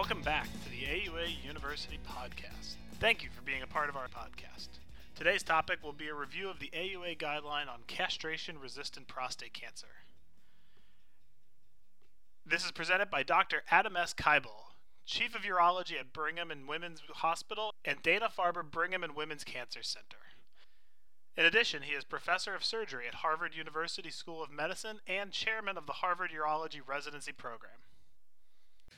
Welcome back to the AUA University podcast. Thank you for being a part of our podcast. Today's topic will be a review of the AUA guideline on castration resistant prostate cancer. This is presented by Dr. Adam S. Kibel, Chief of Urology at Brigham and Women's Hospital and Dana Farber Brigham and Women's Cancer Center. In addition, he is professor of surgery at Harvard University School of Medicine and chairman of the Harvard Urology Residency Program.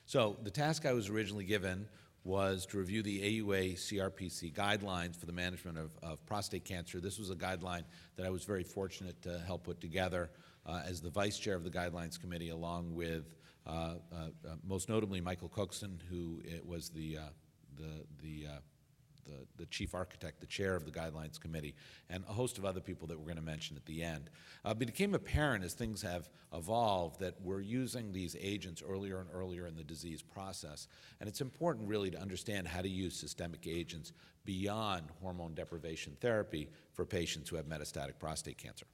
So, the task I was originally given was to review the AUA CRPC guidelines for the management of, of prostate cancer. This was a guideline that I was very fortunate to help put together uh, as the vice chair of the guidelines committee, along with uh, uh, uh most notably Michael Cookson, who was the, uh, the, the uh, the, the chief architect, the chair of the guidelines committee, and a host of other people that we're going to mention at the end. Uh, it became apparent as things have evolved that we're using these agents earlier and earlier in the disease process. And it's important really to understand how to use systemic agents beyond hormone deprivation therapy for patients who have metastatic prostate cancer.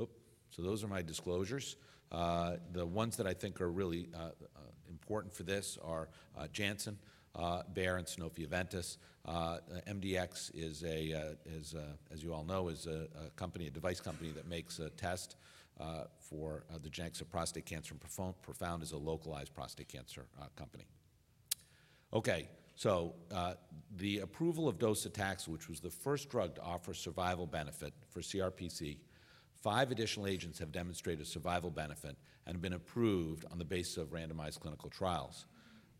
Oop. So those are my disclosures. Uh, the ones that I think are really uh, uh important for this are uh, Janssen uh, Bayer and Sanofi Aventis. Uh, MDX is a, uh, is a, as you all know, is a, a, company, a device company that makes a test uh, for uh, the genetics of prostate cancer. And Profound, Profound is a localized prostate cancer uh, company. Okay, so the approval of docetaxel, which was the first drug to offer survival benefit for CRPC, Five additional agents have demonstrated survival benefit and have been approved on the basis of randomized clinical trials.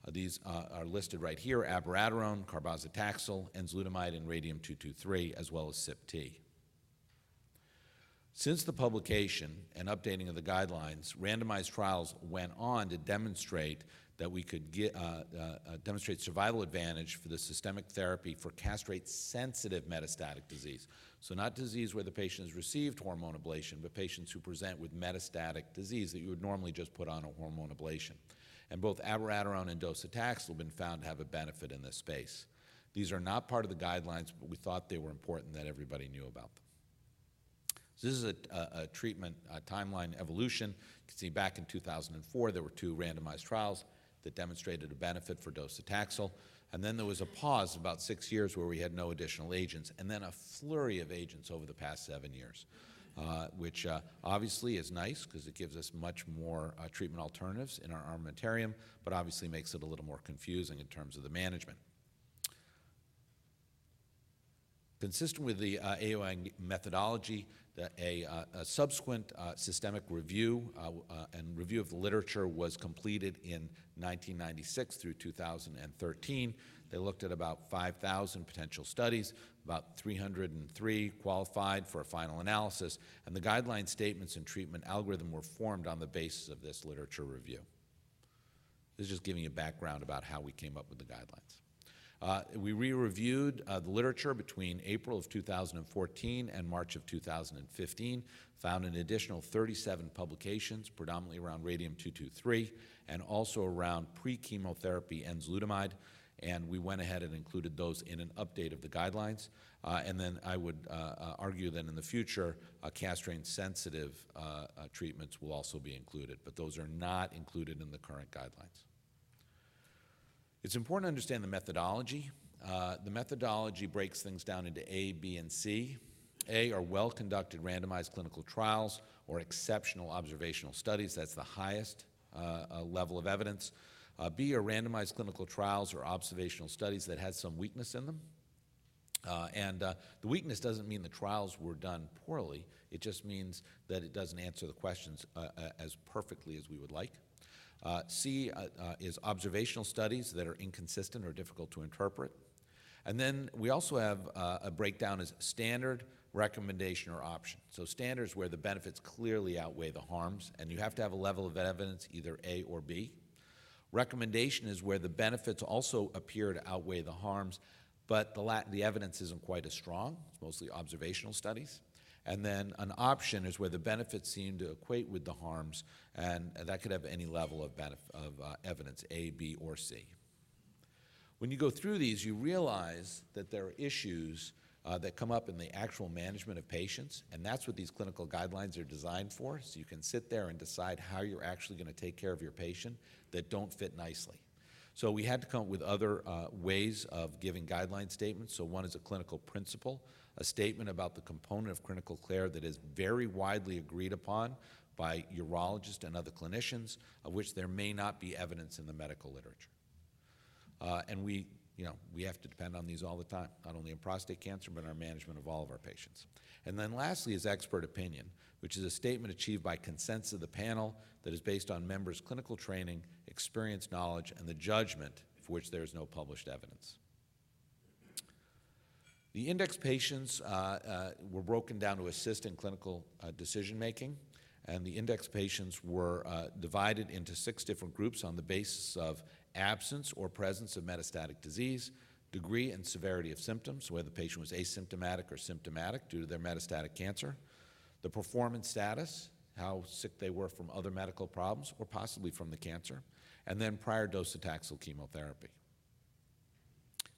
Uh, these uh, are listed right here, abiraterone, carbazitaxel, enzalutamide, and radium-223, as well as Sip-T. Since the publication and updating of the guidelines, randomized trials went on to demonstrate that we could get, uh, uh, uh demonstrate survival advantage for the systemic therapy for castrate-sensitive metastatic disease. So not disease where the patient has received hormone ablation, but patients who present with metastatic disease that you would normally just put on a hormone ablation and both abiraterone and docetaxel have been found to have a benefit in this space. These are not part of the guidelines, but we thought they were important that everybody knew about them. So this is a, a, a treatment a timeline evolution. You can see back in 2004, there were two randomized trials that demonstrated a benefit for docetaxel. And then there was a pause about six years where we had no additional agents, and then a flurry of agents over the past seven years. Uh, which uh, obviously is nice because it gives us much more uh, treatment alternatives in our armamentarium, but obviously makes it a little more confusing in terms of the management. Consistent with the uh, AUA methodology, the, a, uh, a, subsequent uh, systemic review and review of the literature was completed in 1996 through 2013. They looked at about 5,000 potential studies, about 303 qualified for a final analysis, and the guideline statements and treatment algorithm were formed on the basis of this literature review. This is just giving you background about how we came up with the guidelines. Uh, we re-reviewed uh, the literature between April of 2014 and March of 2015, found an additional 37 publications, predominantly around radium-223, and also around pre-chemotherapy enzalutamide, and we went ahead and included those in an update of the guidelines. Uh, and then I would uh, uh, argue that in the future, uh, castrate-sensitive uh, uh, treatments will also be included, but those are not included in the current guidelines. It's important to understand the methodology. the methodology breaks things down into A, B, and C. A are well-conducted randomized clinical trials or exceptional observational studies. That's the highest level of evidence. Uh, B are randomized clinical trials or observational studies that had some weakness in them. Uh, and uh, the weakness doesn't mean the trials were done poorly. It just means that it doesn't answer the questions uh, uh, as perfectly as we would like. Uh, C is observational studies that are inconsistent or difficult to interpret. And then we also have a breakdown as standard, recommendation, or option. So standards where the benefits clearly outweigh the harms, and you have to have a level of evidence, either A or B. Recommendation is where the benefits also appear to outweigh the harms, but the, the evidence isn't quite as strong. It's mostly observational studies. And then an option is where the benefits seem to equate with the harms, and that could have any level of, of uh, evidence, A, B, or C. When you go through these, you realize that there are issues uh, that come up in the actual management of patients, and that's what these clinical guidelines are designed for. So you can sit there and decide how you're actually going to take care of your patient that don't fit nicely. So we had to come up with other uh, ways of giving guideline statements. So one is a clinical principle, a statement about the component of clinical care that is very widely agreed upon by urologists and other clinicians, of which there may not be evidence in the medical literature. Uh, and we, you know, we have to depend on these all the time, not only in prostate cancer, but in our management of all of our patients. And then lastly is expert opinion, which is a statement achieved by consensus of the panel that is based on members' clinical training, experience, knowledge, and the judgment for which there is no published evidence. The index patients uh, uh, were broken down to assist in clinical uh, decision making and the index patients were uh, divided into six different groups on the basis of absence or presence of metastatic disease, degree and severity of symptoms, whether the patient was asymptomatic or symptomatic due to their metastatic cancer, the performance status, how sick they were from other medical problems or possibly from the cancer, and then prior docetaxel chemotherapy.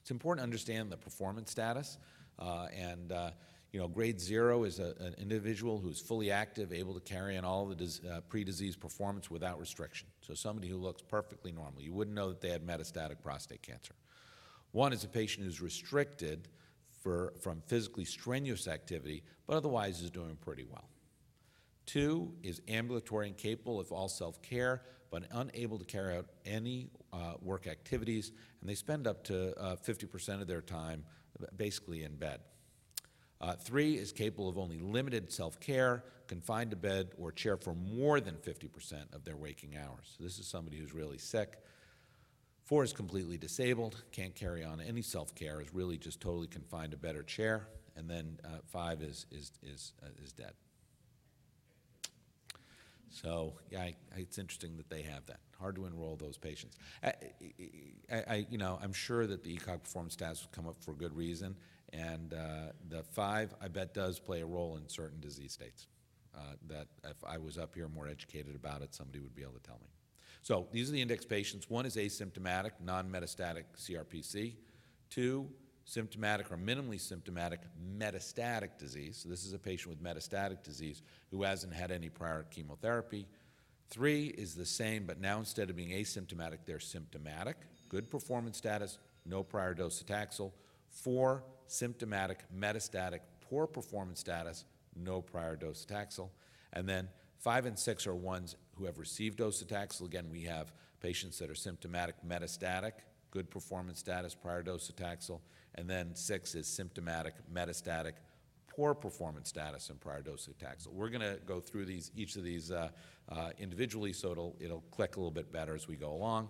It's important to understand the performance status, uh, and uh, you know, grade zero is a, an individual who's fully active, able to carry on all the uh, pre-disease performance without restriction. So somebody who looks perfectly normal. You wouldn't know that they had metastatic prostate cancer. One is a patient who's restricted for, from physically strenuous activity, but otherwise is doing pretty well. Two is ambulatory and capable of all self-care, but unable to carry out any uh, work activities, and they spend up to 50% uh, of their time basically in bed. Uh, three is capable of only limited self care, confined to bed or chair for more than 50% of their waking hours. So, this is somebody who's really sick. Four is completely disabled, can't carry on any self care, is really just totally confined to bed or chair. And then uh, five is, is, is, uh, is dead. So, yeah, I, it's interesting that they have that. Hard to enroll those patients. I, I, I, you know, I'm sure that the ECOG performance stats would come up for good reason, and uh, the five, I bet, does play a role in certain disease states. Uh, that if I was up here more educated about it, somebody would be able to tell me. So these are the index patients. One is asymptomatic, non-metastatic CRPC. Two, symptomatic or minimally symptomatic metastatic disease. So this is a patient with metastatic disease who hasn't had any prior chemotherapy. Three is the same, but now instead of being asymptomatic, they're symptomatic. Good performance status, no prior docetaxel. Four, symptomatic, metastatic, poor performance status, no prior docetaxel. And then five and six are ones who have received docetaxel. Again, we have patients that are symptomatic, metastatic, good performance status, prior docetaxel. And then six is symptomatic, metastatic, poor performance status, and prior docetaxel. We're going to go through these, each of these uh, uh, individually so it'll, it'll click a little bit better as we go along.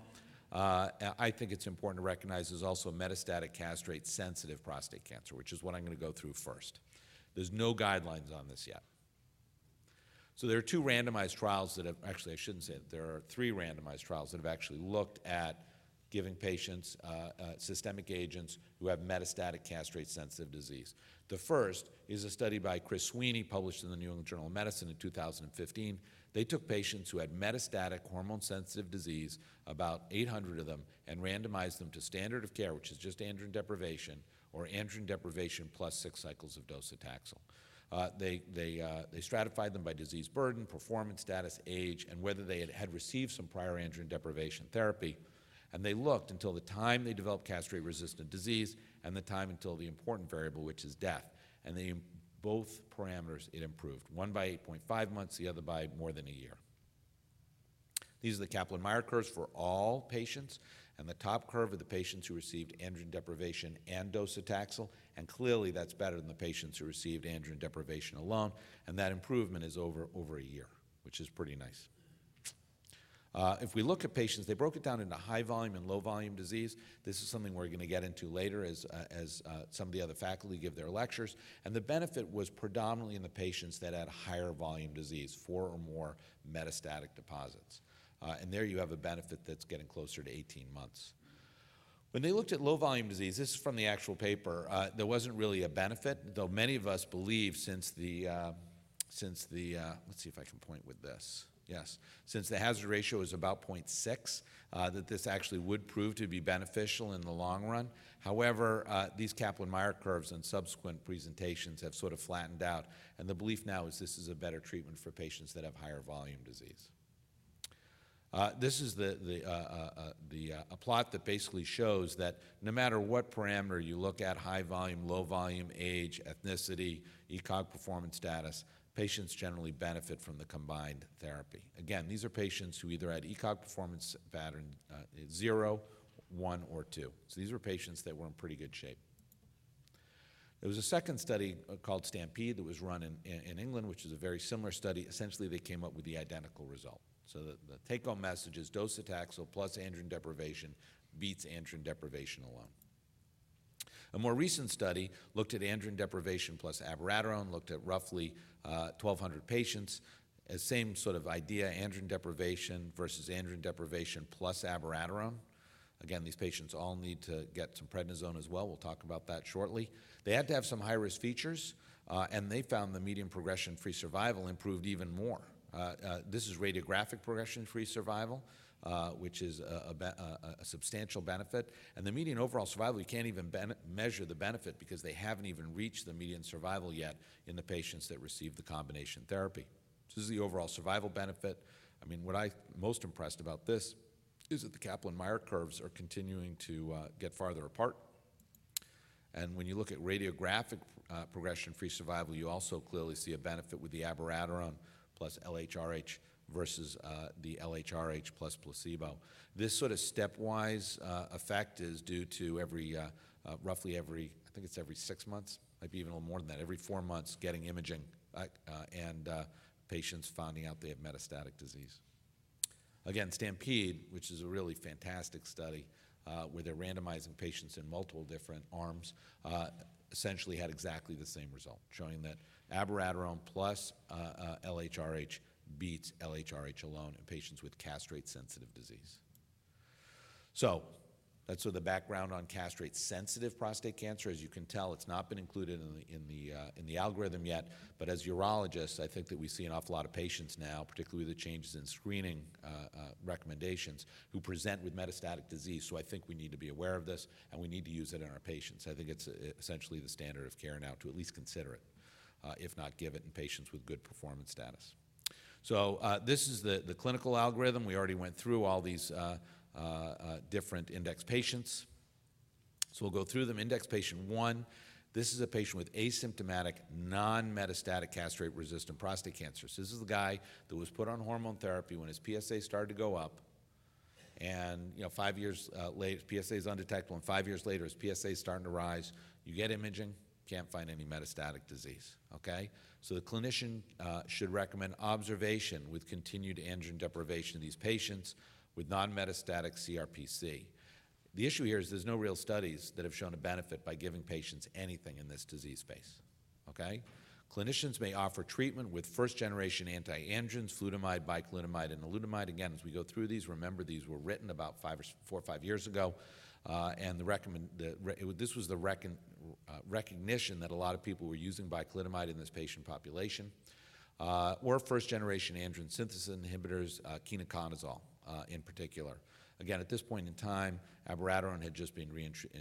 Uh, I think it's important to recognize there's also metastatic castrate sensitive prostate cancer, which is what I'm going to go through first. There's no guidelines on this yet. So there are two randomized trials that have, actually I shouldn't say it, there are three randomized trials that have actually looked at giving patients uh, uh, systemic agents who have metastatic castrate-sensitive disease. The first is a study by Chris Sweeney published in the New England Journal of Medicine in 2015 they took patients who had metastatic hormone sensitive disease, about 800 of them, and randomized them to standard of care, which is just androgen deprivation, or androgen deprivation plus six cycles of docetaxel. Uh, they, they, uh, they stratified them by disease burden, performance status, age, and whether they had, had received some prior androgen deprivation therapy. And they looked until the time they developed castrate resistant disease and the time until the important variable, which is death. And they both parameters it improved, one by 8.5 months, the other by more than a year. These are the Kaplan-Meier curves for all patients, and the top curve are the patients who received androgen deprivation and docetaxel, and clearly that's better than the patients who received androgen deprivation alone, and that improvement is over, over a year, which is pretty nice. Uh, if we look at patients, they broke it down into high volume and low volume disease. This is something we're going to get into later as, uh, as uh, some of the other faculty give their lectures. And the benefit was predominantly in the patients that had higher volume disease, four or more metastatic deposits. Uh, and there you have a benefit that's getting closer to 18 months. When they looked at low volume disease, this is from the actual paper, uh, there wasn't really a benefit, though many of us believe since the, uh, since the let's see if I can point with this. Yes, since the hazard ratio is about 0.6, uh, that this actually would prove to be beneficial in the long run. However, uh, these Kaplan-Meier curves and subsequent presentations have sort of flattened out, and the belief now is this is a better treatment for patients that have higher volume disease. Uh, this is the, the, uh, uh, uh the uh, a plot that basically shows that no matter what parameter you look at, high volume, low volume, age, ethnicity, ECOG performance status, patients generally benefit from the combined therapy. Again, these are patients who either had ECOG performance pattern uh, zero, one, or two. So these were patients that were in pretty good shape. There was a second study uh, called Stampede that was run in, in, in, England, which is a very similar study. Essentially, they came up with the identical result. So the, the take-home message is docetaxel plus androgen deprivation beats androgen deprivation alone. A more recent study looked at androgen deprivation plus abiraterone, looked at roughly uh, 1,200 patients. As same sort of idea, androgen deprivation versus androgen deprivation plus abiraterone. Again, these patients all need to get some prednisone as well. We'll talk about that shortly. They had to have some high-risk features, uh, and they found the median progression-free survival improved even more. Uh, uh, this is radiographic progression-free survival. Uh, which is a, a, a, substantial benefit. And the median overall survival, you can't even measure the benefit because they haven't even reached the median survival yet in the patients that receive the combination therapy. This is the overall survival benefit. I mean, what I'm most impressed about this is that the Kaplan-Meier curves are continuing to uh, get farther apart. And when you look at radiographic uh, progression-free survival, you also clearly see a benefit with the abiraterone plus LHRH versus uh, the LHRH plus placebo. This sort of stepwise uh, effect is due to every, uh, uh roughly every, I think it's every six months, might be even a little more than that, every four months getting imaging uh, uh, and patients finding out they have metastatic disease. Again, Stampede, which is a really fantastic study where they're randomizing patients in multiple different arms, essentially had exactly the same result, showing that abiraterone plus LHRH beats LHRH alone in patients with castrate-sensitive disease. So that's sort of the background on castrate-sensitive prostate cancer. As you can tell, it's not been included in the, in, the, uh, in the algorithm yet, but as urologists, I think that we see an awful lot of patients now, particularly with the changes in screening uh, uh, recommendations, who present with metastatic disease. So I think we need to be aware of this, and we need to use it in our patients. I think it's uh, essentially the standard of care now to at least consider it, uh, if not give it in patients with good performance status. So uh, this is the, the clinical algorithm. We already went through all these uh, uh, uh, different index patients. So we'll go through them. Index patient one, this is a patient with asymptomatic, non-metastatic castrate-resistant prostate cancer. So this is the guy that was put on hormone therapy when his PSA started to go up. And you know, five years uh, later, PSA is undetectable, and five years later, his PSA is starting to rise. You get imaging, can't find any metastatic disease, okay? So the clinician uh, should recommend observation with continued androgen deprivation of these patients with non-metastatic CRPC. The issue here is there's no real studies that have shown a benefit by giving patients anything in this disease space, okay? Clinicians may offer treatment with first-generation anti-androgens, flutamide, bicalutamide, and nilutamide. Again, as we go through these, remember these were written about five or four or five years ago, uh, and the recommend the, it, this was the recon, uh, recognition that a lot of people were using bicalutamide in this patient population, uh, or first-generation androgen synthesis inhibitors, uh, ketoconazole uh, in particular. Again, at this point in time, abiraterone had just been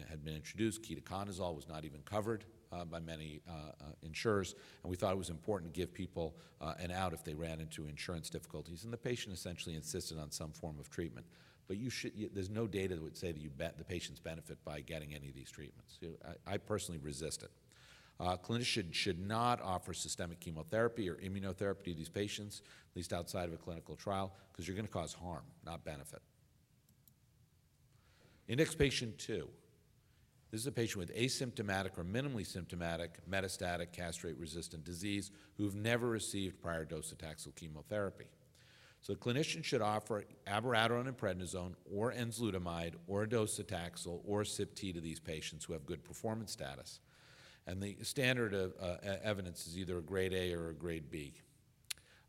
had been introduced. Ketoconazole was not even covered uh, by many uh, uh, insurers, and we thought it was important to give people uh, an out if they ran into insurance difficulties. And the patient essentially insisted on some form of treatment but you should, you, there's no data that would say that you bet the patients benefit by getting any of these treatments. I, I personally resist it. Uh, clinicians should not offer systemic chemotherapy or immunotherapy to these patients, at least outside of a clinical trial, because you're going to cause harm, not benefit. Index patient two. This is a patient with asymptomatic or minimally symptomatic metastatic castrate-resistant disease who've never received prior docetaxel chemotherapy. So the clinician should offer abiraterone and prednisone or enzalutamide or docetaxel or Sip-T to these patients who have good performance status. And the standard of uh, evidence is either a grade A or a grade B.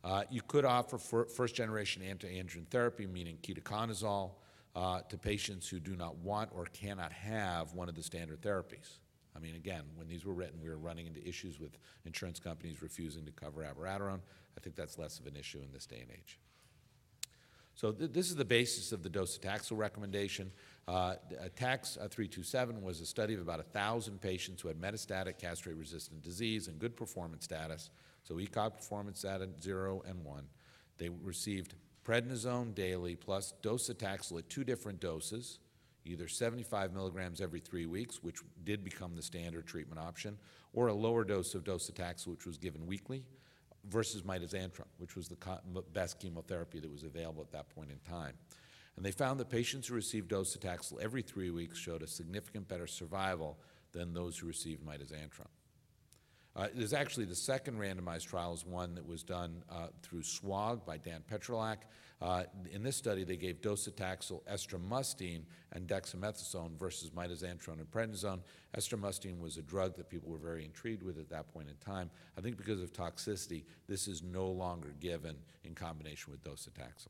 Uh, you could offer first generation anti-androgen therapy, meaning ketoconazole, uh, to patients who do not want or cannot have one of the standard therapies. I mean, again, when these were written, we were running into issues with insurance companies refusing to cover abiraterone. I think that's less of an issue in this day and age. So th this is the basis of the docetaxel recommendation. Uh, TAX uh, 327 was a study of about 1,000 patients who had metastatic castrate-resistant disease and good performance status, so ECOG performance status 0 and 1. They received prednisone daily plus docetaxel at two different doses, either 75 milligrams every three weeks, which did become the standard treatment option, or a lower dose of docetaxel, which was given weekly, versus mitoxantrone, which was the best chemotherapy that was available at that point in time. And they found that patients who received docetaxel every three weeks showed a significant better survival than those who received mitoxantrone. Uh, there's actually the second randomized trial is one that was done uh, through SWOG by Dan Petrylak. Uh, in this study, they gave docetaxel, estramustine, and dexamethasone versus mitoxantrone and prednisone. Estramustine was a drug that people were very intrigued with at that point in time. I think because of toxicity, this is no longer given in combination with docetaxel.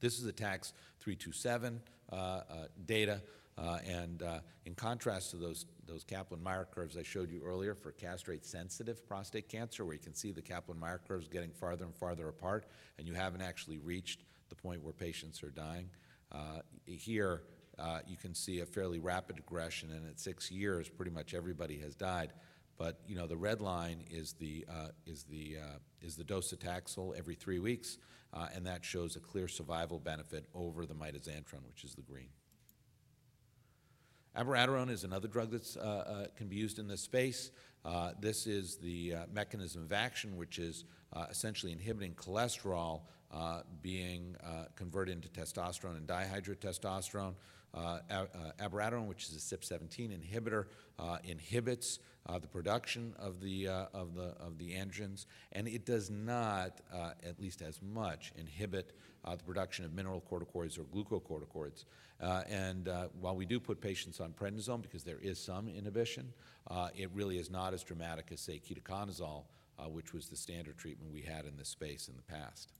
This is the TAX 327 uh, uh, data. Uh, and uh, in contrast to those, those Kaplan-Meier curves I showed you earlier for castrate-sensitive prostate cancer, where you can see the Kaplan-Meier curves getting farther and farther apart, and you haven't actually reached the point where patients are dying. Uh, here, uh, you can see a fairly rapid regression, and at six years, pretty much everybody has died. But you know, the red line is the uh, is the uh, is the docetaxel every three weeks, and that shows a clear survival benefit over the mitoxantrone, which is the green. Abiraterone is another drug that uh, uh, can be used in this space. Uh, this is the uh, mechanism of action, which is uh, essentially inhibiting cholesterol uh, being converted into testosterone and dihydrotestosterone. abiraterone, which is a CYP17 inhibitor, inhibits the production of the, of, the, of the androgens, and it does not, at least as much, inhibit the production of mineralocorticoids or glucocorticoids. Uh, and uh, while we do put patients on prednisone because there is some inhibition, uh, it really is not as dramatic as, say, ketoconazole, uh, which was the standard treatment we had in this space in the past.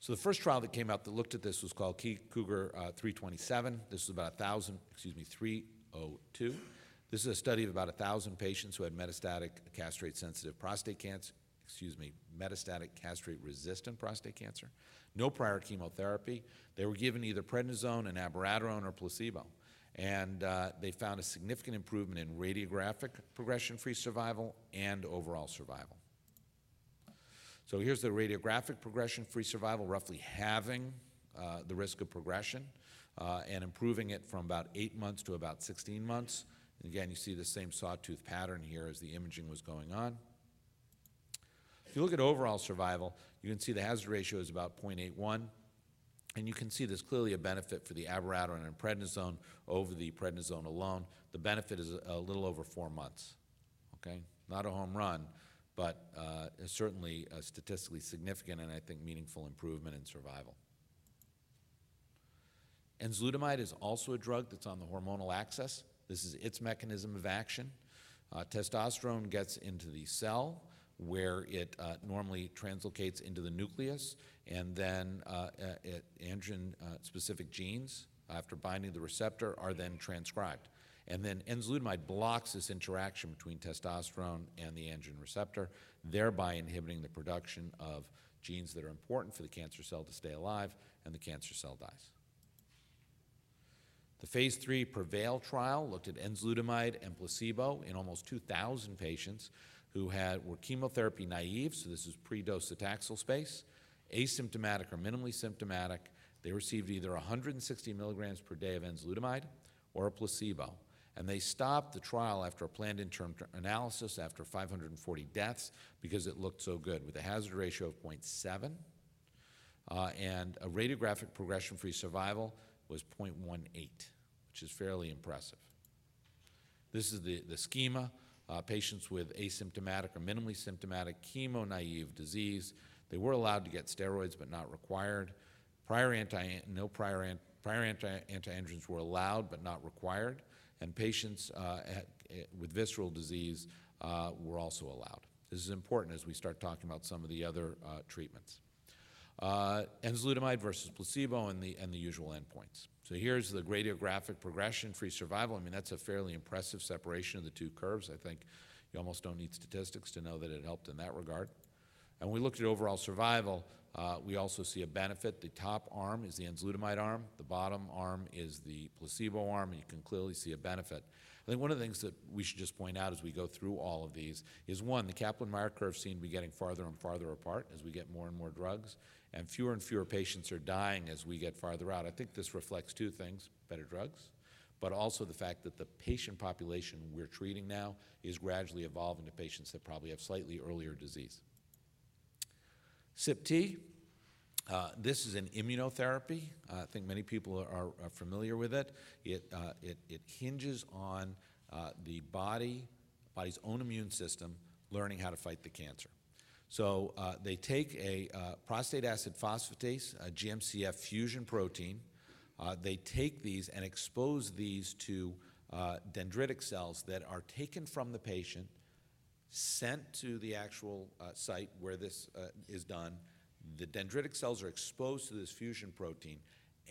So the first trial that came out that looked at this was called Key Cougar uh, 327. This was about 1,000, excuse me, 302. This is a study of about 1,000 patients who had metastatic castrate-sensitive prostate cancer, excuse me, metastatic castrate-resistant prostate cancer no prior chemotherapy. They were given either prednisone and abiraterone or placebo. And uh, they found a significant improvement in radiographic progression-free survival and overall survival. So here's the radiographic progression-free survival, roughly halving uh, the risk of progression uh, and improving it from about eight months to about 16 months. And again, you see the same sawtooth pattern here as the imaging was going on. If you look at overall survival, you can see the hazard ratio is about 0.81. And you can see there's clearly a benefit for the abiraterone and prednisone over the prednisone alone. The benefit is a little over four months. Okay, not a home run, but uh, certainly statistically significant and I think meaningful improvement in survival. Enzalutamide is also a drug that's on the hormonal axis. This is its mechanism of action. Uh, testosterone gets into the cell where it uh, normally translocates into the nucleus, and then uh, uh androgen-specific uh, genes, after binding the receptor, are then transcribed. And then enzalutamide blocks this interaction between testosterone and the androgen receptor, thereby inhibiting the production of genes that are important for the cancer cell to stay alive, and the cancer cell dies. The phase three PREVAIL trial looked at enzalutamide and placebo in almost 2,000 patients who had, were chemotherapy naive, so this is pre-docetaxel space, asymptomatic or minimally symptomatic. They received either 160 milligrams per day of enzalutamide or a placebo. And they stopped the trial after a planned interim analysis after 540 deaths because it looked so good with a hazard ratio of 0.7 uh, and a radiographic progression-free survival was 0.18, which is fairly impressive. This is the, the schema uh, patients with asymptomatic or minimally symptomatic chemo-naive disease. They were allowed to get steroids but not required. Prior anti, no prior, an, prior anti, anti-androgens were allowed but not required. And patients uh, at, at, with visceral disease uh, were also allowed. This is important as we start talking about some of the other uh, treatments. Uh, enzalutamide versus placebo and the, and the usual endpoints. So here's the radiographic progression-free survival. I mean, that's a fairly impressive separation of the two curves. I think you almost don't need statistics to know that it helped in that regard. And we looked at overall survival, uh, we also see a benefit. The top arm is the enzalutamide arm, the bottom arm is the placebo arm, and you can clearly see a benefit. I think one of the things that we should just point out as we go through all of these is one, the Kaplan-Meier curve seem to be getting farther and farther apart as we get more and more drugs, and fewer and fewer patients are dying as we get farther out. I think this reflects two things, better drugs, but also the fact that the patient population we're treating now is gradually evolving to patients that probably have slightly earlier disease. Sip-T, uh, this is an immunotherapy. Uh, I think many people are, are familiar with it. It, uh, it, it, hinges on uh, the body, body's own immune system learning how to fight the cancer. So uh, they take a uh, prostate acid phosphatase, a GM-CSF fusion protein. they take these and expose these to dendritic cells that are taken from the patient, sent to the actual site where this is done, the dendritic cells are exposed to this fusion protein,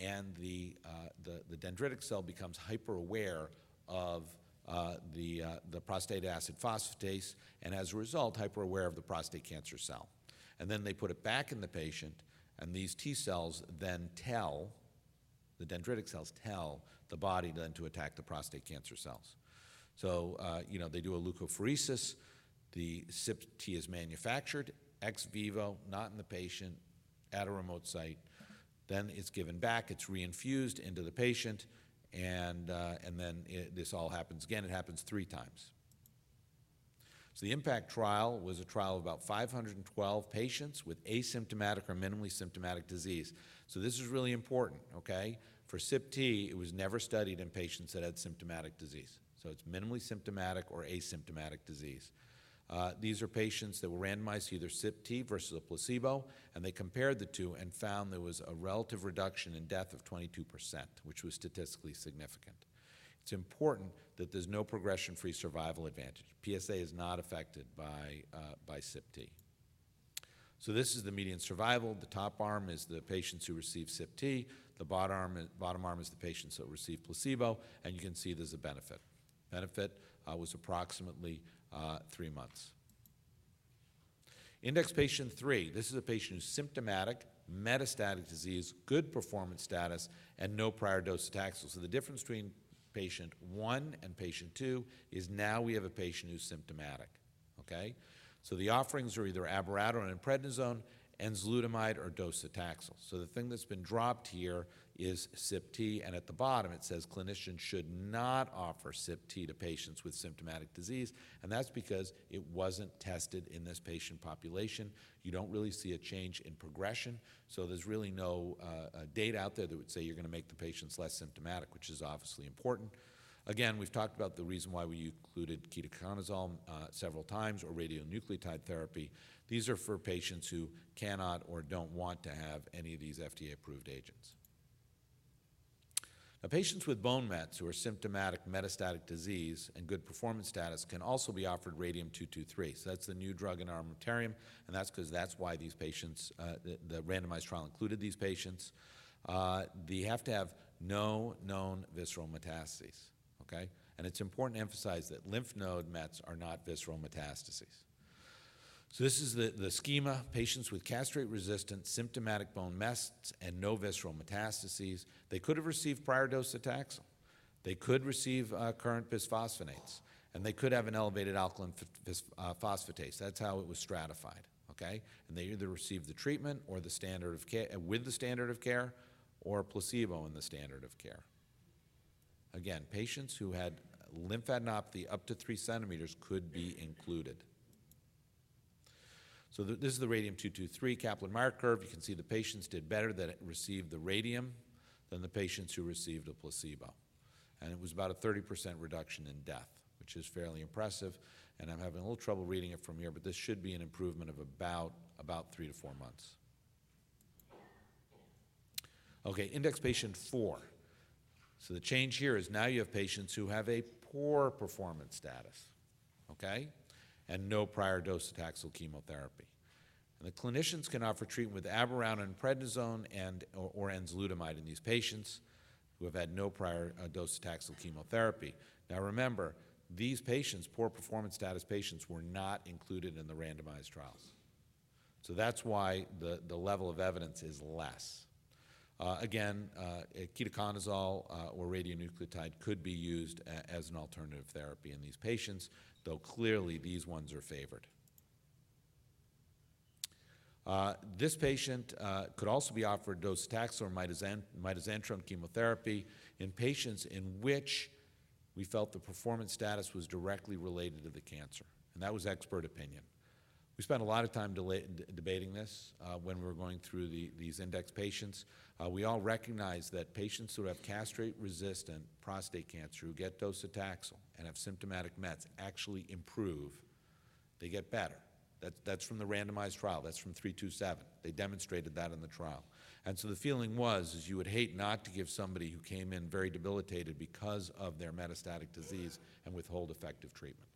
and the, uh, the, the, dendritic cell becomes hyper aware of uh, the, uh, the prostate acid phosphatase, and as a result, hyper aware of the prostate cancer cell. And then they put it back in the patient, and these T cells then tell, the dendritic cells tell the body then to attack the prostate cancer cells. So, uh, you know, they do a leukapheresis, the Sip-T is manufactured, ex vivo, not in the patient, at a remote site. Then it's given back, it's reinfused into the patient, and, uh, and then it, this all happens again. It happens three times. So the IMPACT trial was a trial of about 512 patients with asymptomatic or minimally symptomatic disease. So this is really important, okay? For Sip-T, it was never studied in patients that had symptomatic disease. So it's minimally symptomatic or asymptomatic disease. Uh, these are patients that were randomized to either Sip-T versus a placebo, and they compared the two and found there was a relative reduction in death of 22%, which was statistically significant. It's important that there's no progression-free survival advantage. PSA is not affected by, uh, by Sip-T. So this is the median survival. The top arm is the patients who receive Sip-T. The bottom arm, bottom arm is the patients that receive placebo, and you can see there's a benefit. Benefit uh, was approximately uh, three months. Index patient three, this is a patient who's symptomatic, metastatic disease, good performance status, and no prior docetaxel. So the difference between patient one and patient two is now we have a patient who's symptomatic, okay? So the offerings are either abiraterone and prednisone, enzalutamide, or docetaxel. So the thing that's been dropped here is Sip-T, and at the bottom it says clinicians should not offer Sip-T to patients with symptomatic disease, and that's because it wasn't tested in this patient population. You don't really see a change in progression, so there's really no uh, data out there that would say you're going to make the patients less symptomatic, which is obviously important. Again, we've talked about the reason why we included ketoconazole uh, several times or radionuclide therapy. These are for patients who cannot or don't want to have any of these FDA-approved agents. Now, patients with bone mets who are symptomatic metastatic disease and good performance status can also be offered radium-223. So that's the new drug in our armamentarium, and that's because that's why these patients, uh, the, the, randomized trial included these patients. Uh, they have to have no known visceral metastases, okay? And it's important to emphasize that lymph node mets are not visceral metastases. So this is the, the schema, patients with castrate-resistant symptomatic bone mets and no visceral metastases. They could have received prior docetaxel. They could receive uh, current bisphosphonates, and they could have an elevated alkaline uh, phosphatase. That's how it was stratified, okay? And they either received the treatment or the standard of care, uh, with the standard of care, or placebo in the standard of care. Again, patients who had lymphadenopathy up to three centimeters could be included. So the, this is the radium-223 Kaplan-Meier curve. You can see the patients did better that received the radium than the patients who received a placebo. And it was about a 30% reduction in death, which is fairly impressive. And I'm having a little trouble reading it from here, but this should be an improvement of about, about three to four months. Okay, index patient four. So the change here is now you have patients who have a poor performance status, okay? And no prior docetaxel chemotherapy. And the clinicians can offer treatment with abiraterone and prednisone and, or, or, enzalutamide in these patients who have had no prior uh, docetaxel chemotherapy. Now remember, these patients, poor performance status patients, were not included in the randomized trials. So that's why the, the level of evidence is less. Uh, again, uh, ketoconazole uh, or radionuclide could be used a- as an alternative therapy in these patients, though clearly these ones are favored. Uh, this patient uh, could also be offered docetaxel or mitoxan- mitoxantrone chemotherapy in patients in which we felt the performance status was directly related to the cancer, and that was expert opinion. We spent a lot of time debating this uh, when we were going through the, these index patients. Uh, we all recognize that patients who have castrate-resistant prostate cancer who get docetaxel and have symptomatic METs actually improve. They get better. That, that's from the randomized trial. That's from 327. They demonstrated that in the trial. And so the feeling was is you would hate not to give somebody who came in very debilitated because of their metastatic disease and withhold effective treatment.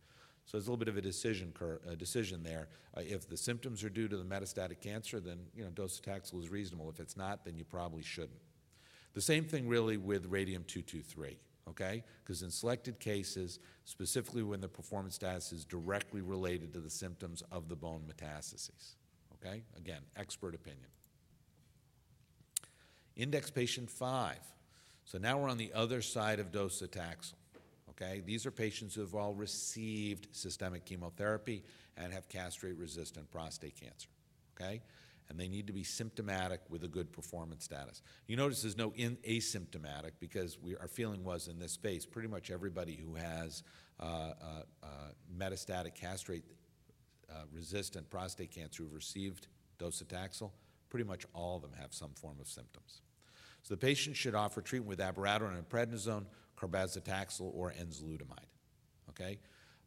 So there's a little bit of a decision, cur- a decision there. Uh, if the symptoms are due to the metastatic cancer, then you know docetaxel is reasonable. If it's not, then you probably shouldn't. The same thing really with radium 223, okay? Because in selected cases, specifically when the performance status is directly related to the symptoms of the bone metastases, okay? Again, expert opinion. Index patient five. So now we're on the other side of docetaxel. Okay, these are patients who have all received systemic chemotherapy and have castrate-resistant prostate cancer. Okay, and they need to be symptomatic with a good performance status. You notice there's no asymptomatic because we, our feeling was in this space, pretty much everybody who has uh, uh, uh, metastatic castrate-resistant prostate cancer who've received docetaxel, pretty much all of them have some form of symptoms. So the patient should offer treatment with abiraterone and prednisone, carbazitaxel, or enzalutamide. Okay?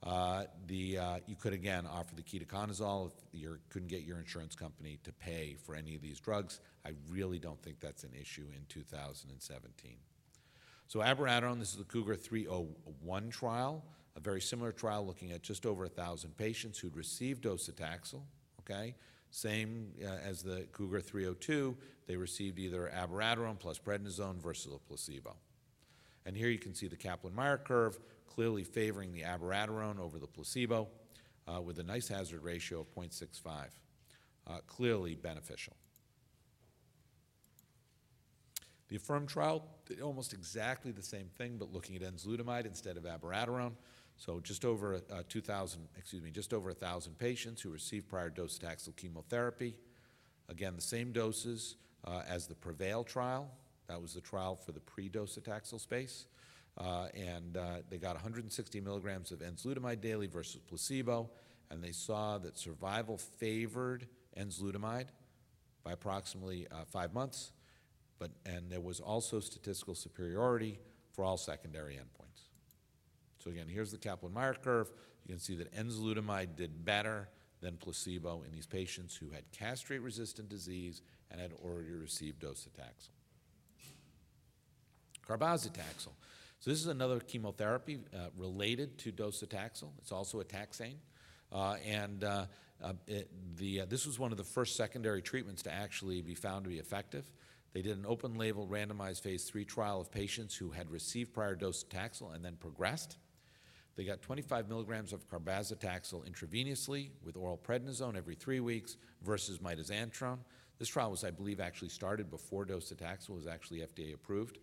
Uh, the, uh, you could again offer the ketoconazole if you couldn't get your insurance company to pay for any of these drugs. I really don't think that's an issue in 2017. So abiraterone, this is the Cougar 301 trial, a very similar trial looking at just over 1,000 patients who'd received docetaxel, okay? Same uh, as the Cougar 302, they received either abiraterone plus prednisone versus a placebo. And here you can see the Kaplan-Meier curve clearly favoring the abiraterone over the placebo uh, with a nice hazard ratio of 0.65, uh, clearly beneficial. The AFFIRM trial almost exactly the same thing, but looking at enzalutamide instead of abiraterone. So just over uh, 2,000, excuse me, just over 1,000 patients who received prior docetaxel chemotherapy. Again, the same doses uh, as the PREVAIL trial. That was the trial for the pre-docetaxel space. Uh, and uh, they got 160 milligrams of enzalutamide daily versus placebo, and they saw that survival favored enzalutamide by approximately uh, five months, but, and there was also statistical superiority for all secondary endpoints. So again, here's the Kaplan-Meier curve. You can see that enzalutamide did better than placebo in these patients who had castrate-resistant disease and had already received docetaxel. Carbazitaxel. So this is another chemotherapy uh, related to docetaxel. It's also a taxane. Uh, and uh, uh it, the, uh, this was one of the first secondary treatments to actually be found to be effective. They did an open label randomized phase three trial of patients who had received prior docetaxel and then progressed. They got 25 milligrams of carbazitaxel intravenously with oral prednisone every three weeks versus mitoxantrone. This trial was, I believe, actually started before docetaxel was actually FDA approved.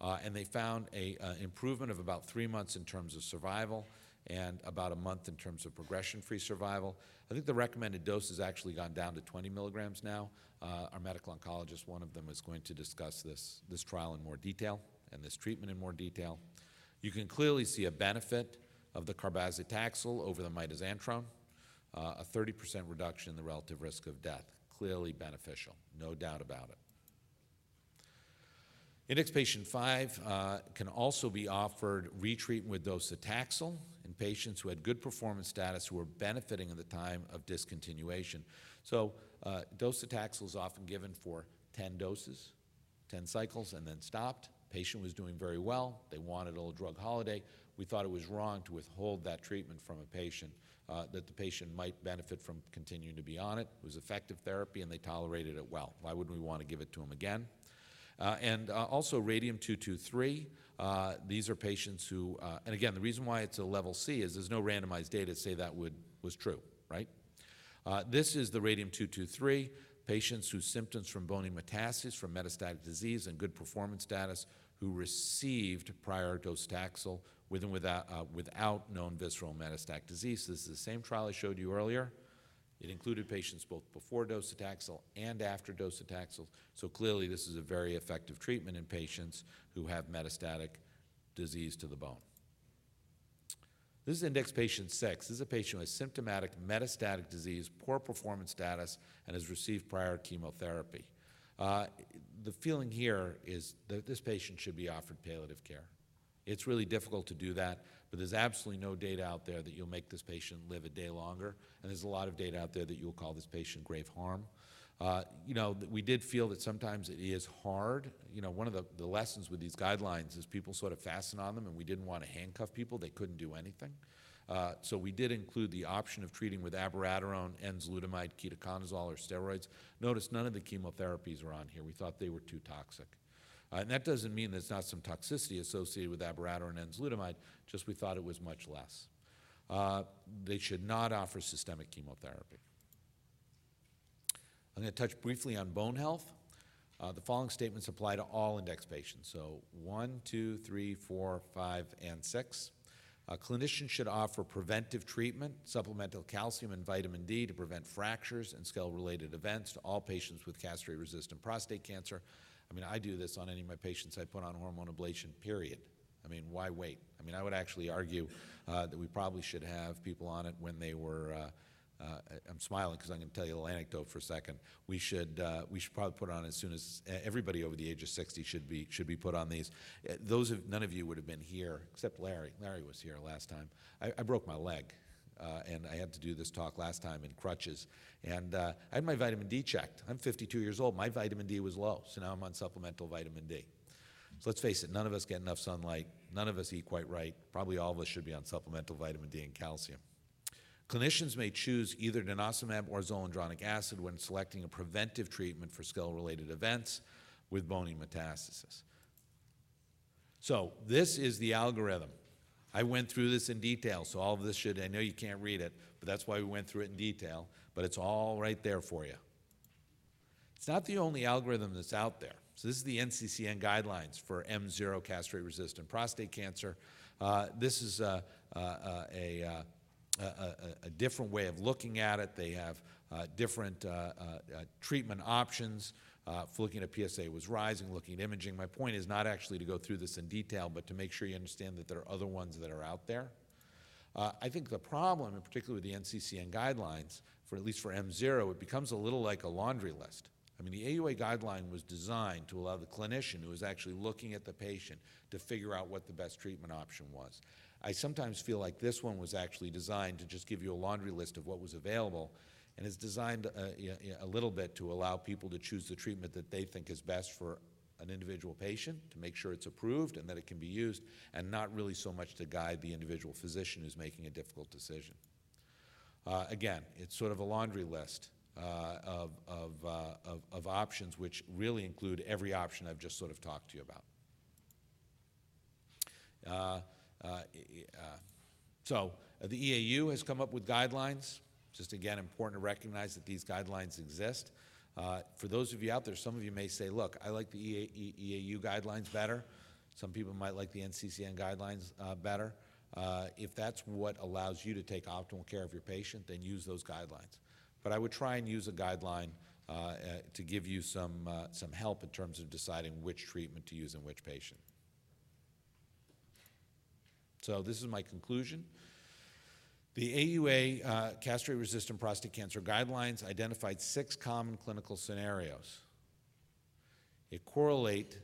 Uh, and they found an uh, improvement of about three months in terms of survival and about a month in terms of progression-free survival. I think the recommended dose has actually gone down to 20 milligrams now. Uh, our medical oncologist, one of them, is going to discuss this, this trial in more detail and this treatment in more detail. You can clearly see a benefit of the carbazitaxel over the mitoxantrone, uh, a 30% reduction in the relative risk of death. Clearly beneficial, no doubt about it. Index patient 5 uh, can also be offered retreatment with docetaxel in patients who had good performance status who were benefiting at the time of discontinuation. So uh, docetaxel is often given for 10 doses, 10 cycles, and then stopped. Patient was doing very well. They wanted a little drug holiday. We thought it was wrong to withhold that treatment from a patient, uh, that the patient might benefit from continuing to be on it. It was effective therapy, and they tolerated it well. Why wouldn't we want to give it to them again? Uh, and uh, also radium-223. Uh, these are patients who, uh, and again, the reason why it's a level C is there's no randomized data to say that would, was true, right? Uh, this is the radium 223, patients whose symptoms from bony metastases from metastatic disease and good performance status who received prior docetaxel with and without, uh, without known visceral metastatic disease. This is the same trial I showed you earlier. It included patients both before docetaxel and after docetaxel, so clearly this is a very effective treatment in patients who have metastatic disease to the bone. This is index patient six. This is a patient with symptomatic metastatic disease, poor performance status, and has received prior chemotherapy. Uh, the feeling here is that this patient should be offered palliative care. It's really difficult to do that, but there's absolutely no data out there that you'll make this patient live a day longer, and there's a lot of data out there that you'll call this patient grave harm. Uh, you know, we did feel that sometimes it is hard. You know, one of the, the lessons with these guidelines is people sort of fasten on them, and we didn't want to handcuff people. They couldn't do anything. Uh, so we did include the option of treating with abiraterone, enzalutamide, ketoconazole, or steroids. Notice none of the chemotherapies are on here. We thought they were too toxic. Uh, and that doesn't mean there's not some toxicity associated with abiraterone and enzalutamide, just we thought it was much less. Uh, they should not offer systemic chemotherapy. I'm going to touch briefly on bone health. Uh, the following statements apply to all index patients. So one, two, three, four, five, and six. Uh, clinicians should offer preventive treatment, supplemental calcium and vitamin D to prevent fractures and skeletal-related events to all patients with castrate-resistant prostate cancer. I mean, I do this on any of my patients I put on hormone ablation, period. I mean, why wait? I mean, I would actually argue uh, that we probably should have people on it when they were uh, uh, I'm smiling because I'm going to tell you a little anecdote for a second. We should uh, we should probably put on as soon as everybody over the age of 60 should be should be put on these. Uh, those of none of you would have been here except Larry. Larry was here last time. I, I broke my leg. Uh, and I had to do this talk last time in crutches. And uh, I had my vitamin D checked. I'm 52 years old. My vitamin D was low, so now I'm on supplemental vitamin D. So let's face it, none of us get enough sunlight. None of us eat quite right. Probably all of us should be on supplemental vitamin D and calcium. Clinicians may choose either denosumab or zoledronic acid when selecting a preventive treatment for skeletal-related events with bony metastasis. So this is the algorithm. I went through this in detail, so all of this should, I know you can't read it, but that's why we went through it in detail, but it's all right there for you. It's not the only algorithm that's out there. So this is the NCCN guidelines for M0 castrate-resistant prostate cancer. Uh, this is uh, uh, uh a, a a, a, different way of looking at it. They have uh, different uh treatment options. Uh, looking at PSA was rising, looking at imaging. My point is not actually to go through this in detail, but to make sure you understand that there are other ones that are out there. Uh, I think the problem, in particular with the NCCN guidelines, for at least for M0, it becomes a little like a laundry list. I mean, the AUA guideline was designed to allow the clinician who is actually looking at the patient to figure out what the best treatment option was. I sometimes feel like this one was actually designed to just give you a laundry list of what was available, and it's designed uh, a little bit to allow people to choose the treatment that they think is best for an individual patient to make sure it's approved and that it can be used, and not really so much to guide the individual physician who's making a difficult decision. Uh, again, it's sort of a laundry list uh, of, of, uh, of, of options which really include every option I've just sort of talked to you about. Uh, uh, so the EAU has come up with guidelines. Just again, important to recognize that these guidelines exist. Uh, for those of you out there, some of you may say, look, I like the EAU guidelines better. Some people might like the NCCN guidelines uh, better. Uh, if that's what allows you to take optimal care of your patient, then use those guidelines. But I would try and use a guideline to give you some, some help in terms of deciding which treatment to use in which patient. So this is my conclusion. The AUA uh, castrate-resistant prostate cancer guidelines identified six common clinical scenarios. It correlate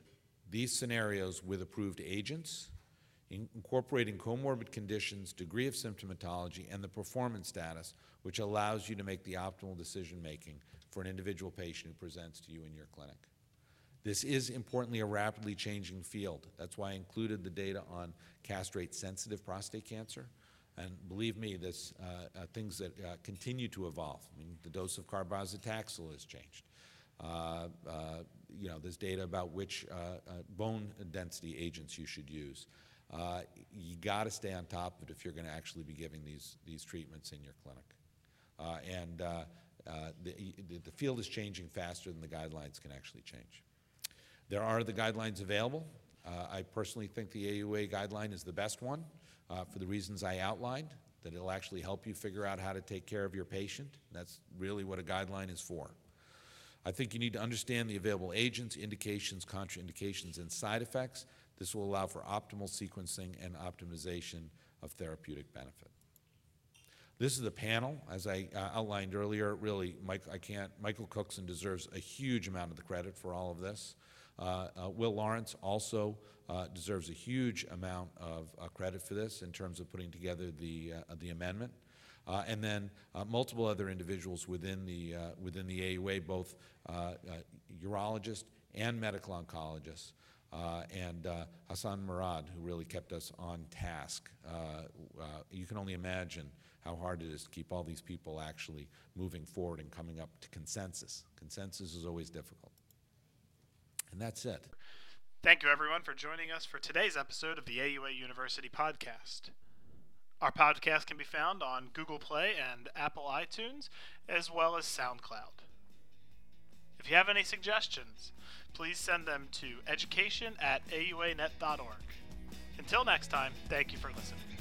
these scenarios with approved agents, incorporating comorbid conditions, degree of symptomatology, and the performance status, which allows you to make the optimal decision making for an individual patient who presents to you in your clinic. This is importantly a rapidly changing field. That's why I included the data on castrate-sensitive prostate cancer. And believe me, there's uh, uh, things that uh, continue to evolve. I mean, the dose of cabazitaxel has changed. Uh, uh, you know, there's data about which uh, bone density agents you should use. you got to stay on top of it if you're going to actually be giving these, these treatments in your clinic. And the, the field is changing faster than the guidelines can actually change. There are the guidelines available. I personally think the AUA guideline is the best one uh, for the reasons I outlined, that it'll actually help you figure out how to take care of your patient. That's really what a guideline is for. I think you need to understand the available agents, indications, contraindications, and side effects. This will allow for optimal sequencing and optimization of therapeutic benefit. This is the panel, as I uh, outlined earlier. Really, Mike, I can't. Michael Cookson deserves a huge amount of the credit for all of this. Uh, uh, Will Lowrance also uh, deserves a huge amount of credit for this in terms of putting together the the amendment. Uh, and then uh, multiple other individuals within the, uh, within the AUA, both urologists and medical oncologists, and Hassan Murad, who really kept us on task. You can only imagine how hard it is to keep all these people actually moving forward and coming up to consensus. Consensus is always difficult. And that's it. Thank you, everyone, for joining us for today's episode of the AUA University podcast. Our podcast can be found on Google Play and Apple iTunes, as well as SoundCloud. If you have any suggestions, please send them to education at auanet.org. Until next time, thank you for listening.